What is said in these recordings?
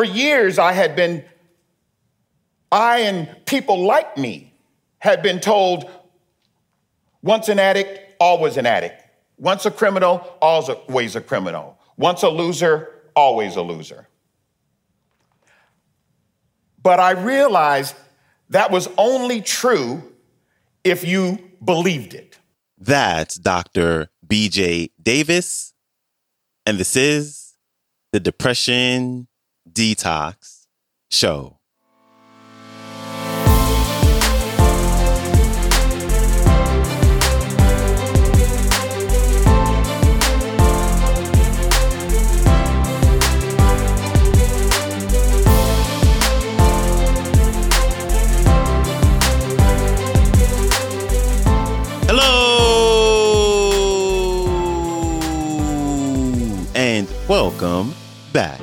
For years, I had been, I and people like me had been told once an addict, always an addict. Once a criminal, always a criminal. Once a loser, always a loser. But I realized that was only true if you believed it. That's Dr. BJ Davis. And this is the Depression Detox Show. Welcome back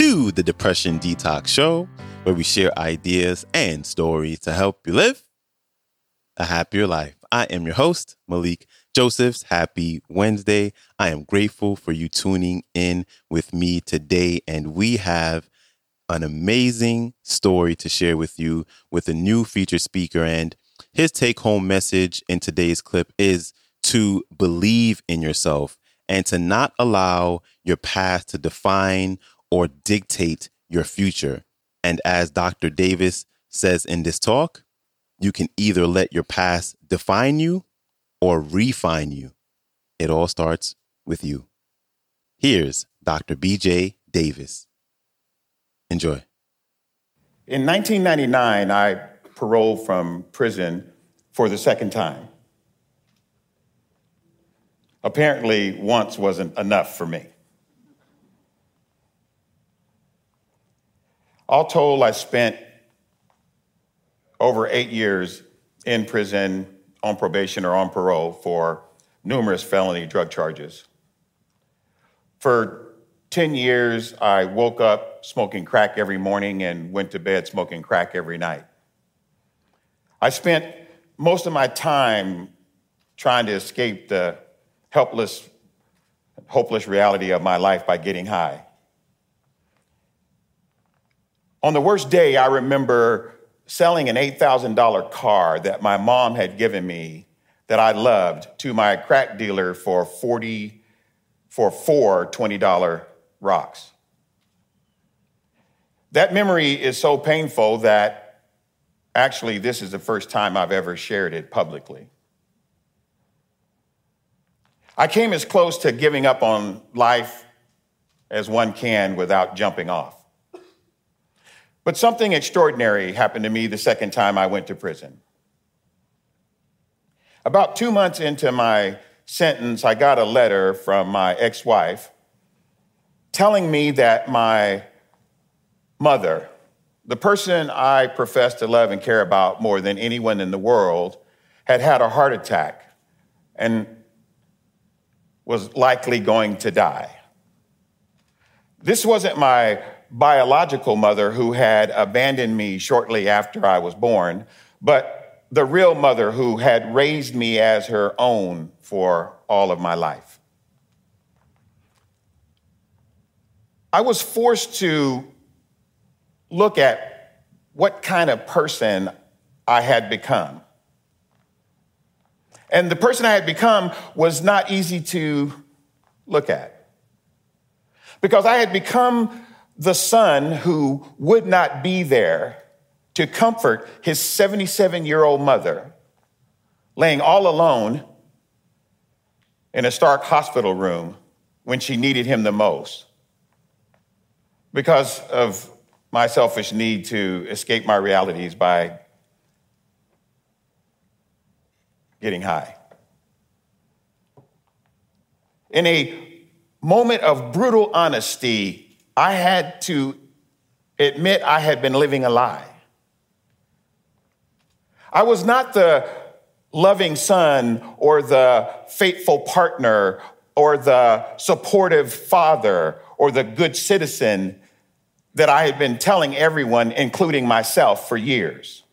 to the Depression Detox Show, where we share ideas and stories to help you live a happier life. I am your host, Malikee Josephs. Happy Wednesday. I am grateful for you tuning in with me today, and we have an amazing story to share with you with a new featured speaker. And his take home message in today's clip is to believe in yourself and to not allow your past to define or dictate your future. And as Dr. Davis says in this talk, you can either let your past define you or refine you. It all starts with you. Here's Dr. BJ Davis. Enjoy. In 1999, I paroled from prison for the second time. Apparently, once wasn't enough for me. All told, I spent over eight years in prison on probation or on parole for numerous felony drug charges. For 10 years, I woke up smoking crack every morning and went to bed smoking crack every night. I spent most of my time trying to escape the helpless, hopeless reality of my life by getting high. On the worst day, I remember selling an $8,000 car that my mom had given me that I loved to my crack dealer for 40 for four $20 rocks. That memory is so painful that actually this is the first time I've ever shared it publicly. I came as close to giving up on life as one can without jumping off. But something extraordinary happened to me the second time I went to prison. About two months into my sentence, I got a letter from my ex wife telling me that my mother, the person I profess to love and care about more than anyone in the world, had had a heart attack and was likely going to die. This wasn't my biological mother who had abandoned me shortly after I was born, but the real mother who had raised me as her own for all of my life. I was forced to look at what kind of person I had become. And the person I had become was not easy to look at. Because I had become the son who would not be there to comfort his 77 year old mother, laying all alone in a Stark hospital room when she needed him the most. Because of my selfish need to escape my realities by getting high. In a moment of brutal honesty, I had to admit I had been living a lie. I was not the loving son or the faithful partner or the supportive father or the good citizen that I had been telling everyone, including myself, for years.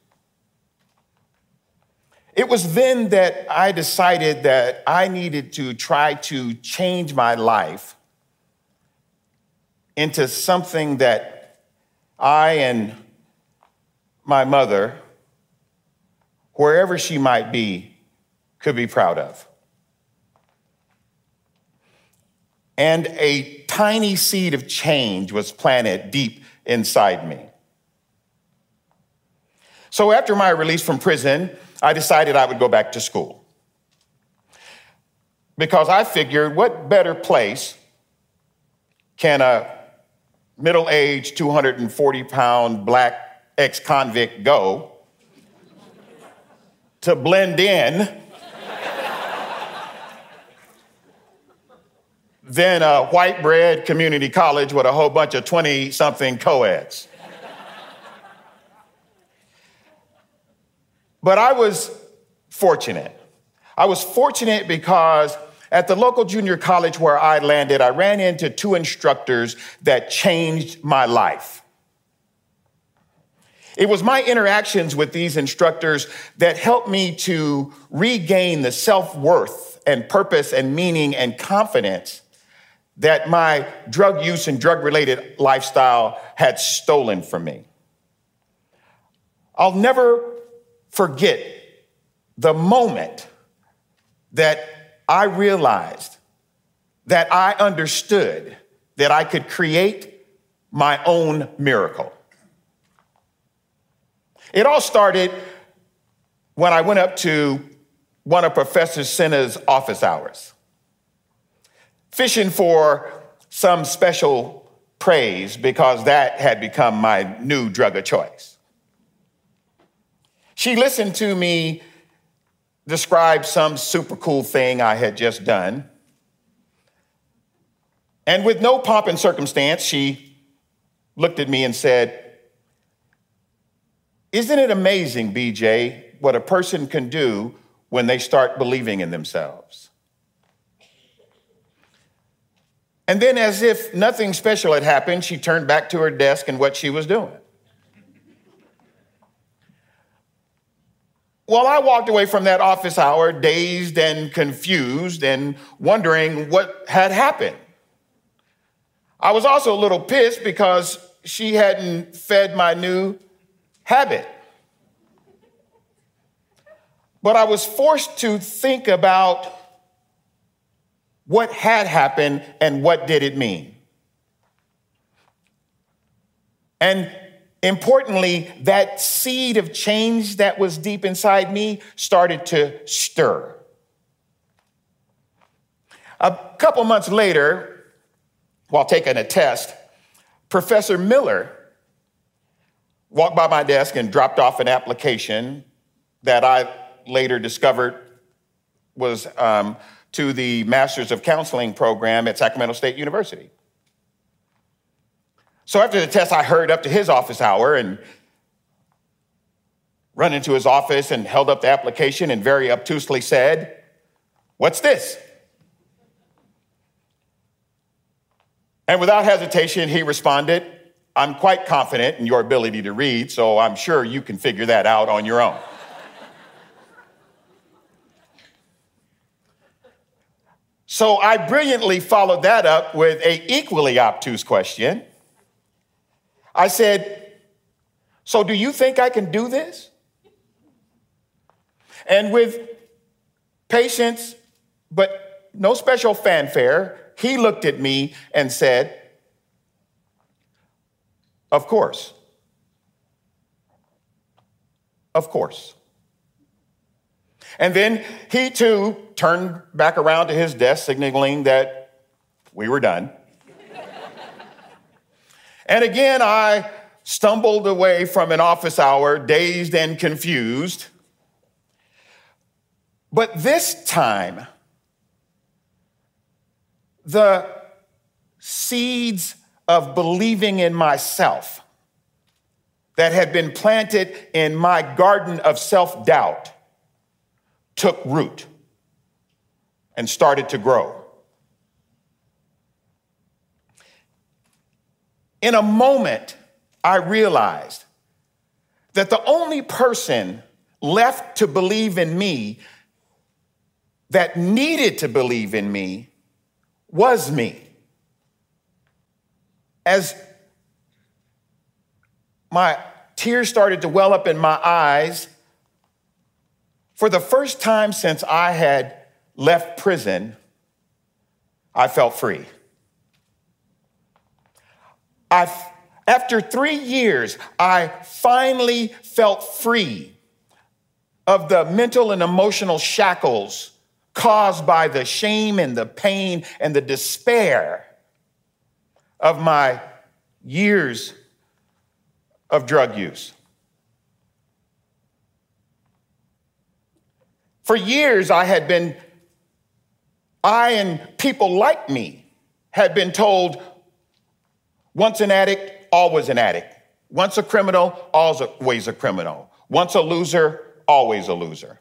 It was then that I decided that I needed to try to change my life into something that I and my mother, wherever she might be, could be proud of. And a tiny seed of change was planted deep inside me. So after my release from prison, I decided I would go back to school. Because I figured, what better place can a middle aged, 240 pound black ex convict go to blend in than a white bread community college with a whole bunch of 20 something co eds? But I was fortunate. I was fortunate because at the local junior college where I landed, I ran into two instructors that changed my life. It was my interactions with these instructors that helped me to regain the self worth and purpose and meaning and confidence that my drug use and drug related lifestyle had stolen from me. I'll never forget the moment that I realized that I understood that I could create my own miracle. It all started when I went up to one of Professor Senna's office hours, fishing for some special praise because that had become my new drug of choice. She listened to me describe some super cool thing I had just done. And with no pomp and circumstance, she looked at me and said, Isn't it amazing, BJ, what a person can do when they start believing in themselves? And then, as if nothing special had happened, she turned back to her desk and what she was doing. Well, I walked away from that office hour dazed and confused and wondering what had happened. I was also a little pissed because she hadn't fed my new habit. But I was forced to think about what had happened and what did it mean. And Importantly, that seed of change that was deep inside me started to stir. A couple months later, while taking a test, Professor Miller walked by my desk and dropped off an application that I later discovered was um, to the Masters of Counseling program at Sacramento State University. So after the test, I hurried up to his office hour and run into his office and held up the application and very obtusely said, What's this? And without hesitation, he responded, I'm quite confident in your ability to read, so I'm sure you can figure that out on your own. so I brilliantly followed that up with a equally obtuse question. I said, So do you think I can do this? And with patience, but no special fanfare, he looked at me and said, Of course. Of course. And then he too turned back around to his desk, signaling that we were done. And again, I stumbled away from an office hour, dazed and confused. But this time, the seeds of believing in myself that had been planted in my garden of self doubt took root and started to grow. In a moment, I realized that the only person left to believe in me that needed to believe in me was me. As my tears started to well up in my eyes. For the first time since I had left prison, I felt free. I, after three years, I finally felt free of the mental and emotional shackles caused by the shame and the pain and the despair of my years of drug use. For years, I had been, I and people like me had been told once an addict, always an addict. Once a criminal, always a criminal. Once a loser, always a loser.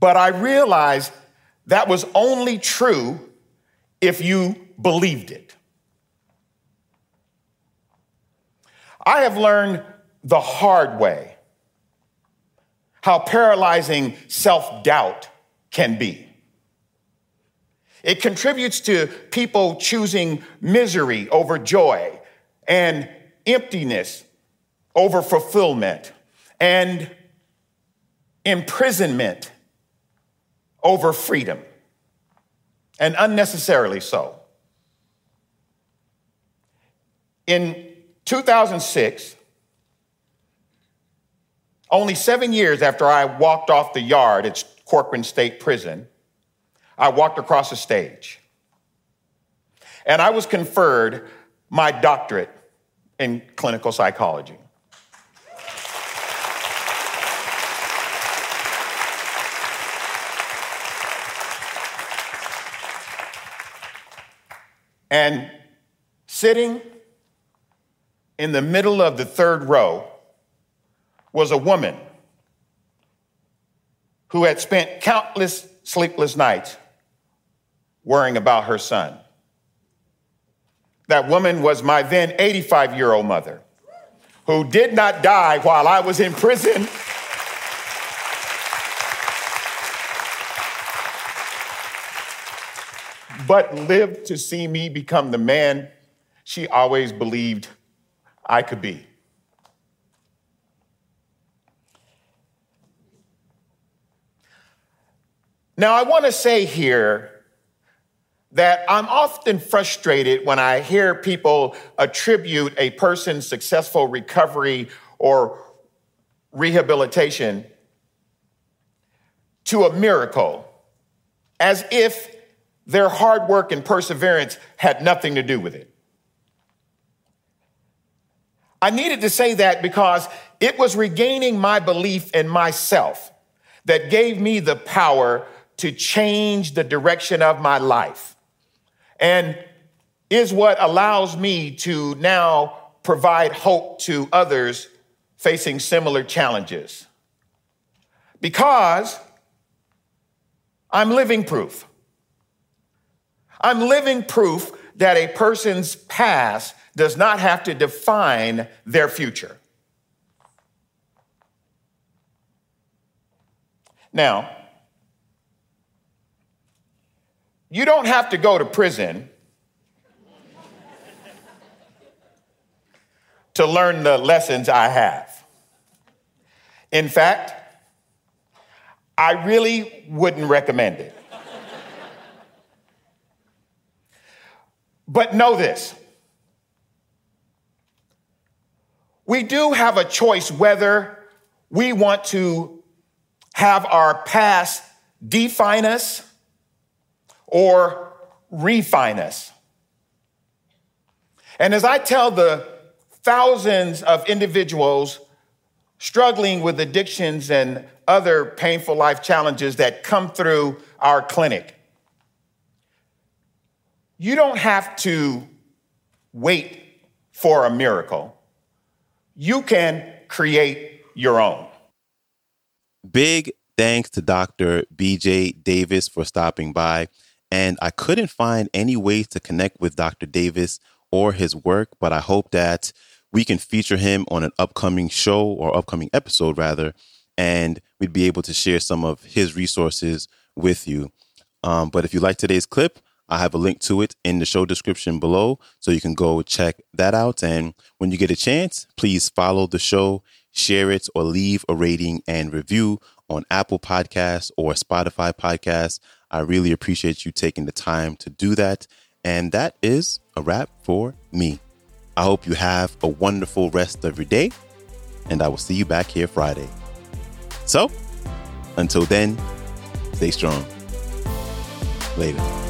But I realized that was only true if you believed it. I have learned the hard way how paralyzing self doubt can be. It contributes to people choosing misery over joy and emptiness over fulfillment and imprisonment over freedom, and unnecessarily so. In 2006, only seven years after I walked off the yard at Corcoran State Prison, I walked across the stage. And I was conferred my doctorate in clinical psychology. And sitting in the middle of the third row was a woman who had spent countless sleepless nights worrying about her son. That woman was my then 85 year old mother who did not die while I was in prison but lived to see me become the man she always believed I could be. Now, I want to say here that I'm often frustrated when I hear people attribute a person's successful recovery or rehabilitation to a miracle, as if their hard work and perseverance had nothing to do with it. I needed to say that because it was regaining my belief in myself that gave me the power to change the direction of my life and is what allows me to now provide hope to others facing similar challenges. Because I'm living proof. I'm living proof that a person's past does not have to define their future. Now, you don't have to go to prison to learn the lessons I have. In fact, I really wouldn't recommend it. But know this we do have a choice whether we want to have our past define us or refine us. And as I tell the thousands of individuals struggling with addictions and other painful life challenges that come through our clinic, you don't have to wait for a miracle. You can create your own. Big thanks to Dr. BJ Davis for stopping by. And I couldn't find any ways to connect with Dr. Davis or his work, but I hope that we can feature him on an upcoming show or upcoming episode, rather, and we'd be able to share some of his resources with you. Um, but if you like today's clip, I have a link to it in the show description below, so you can go check that out. And when you get a chance, please follow the show, share it, or leave a rating and review on Apple Podcasts or Spotify Podcasts. I really appreciate you taking the time to do that. And that is a wrap for me. I hope you have a wonderful rest of your day, and I will see you back here Friday. So, until then, stay strong. Later.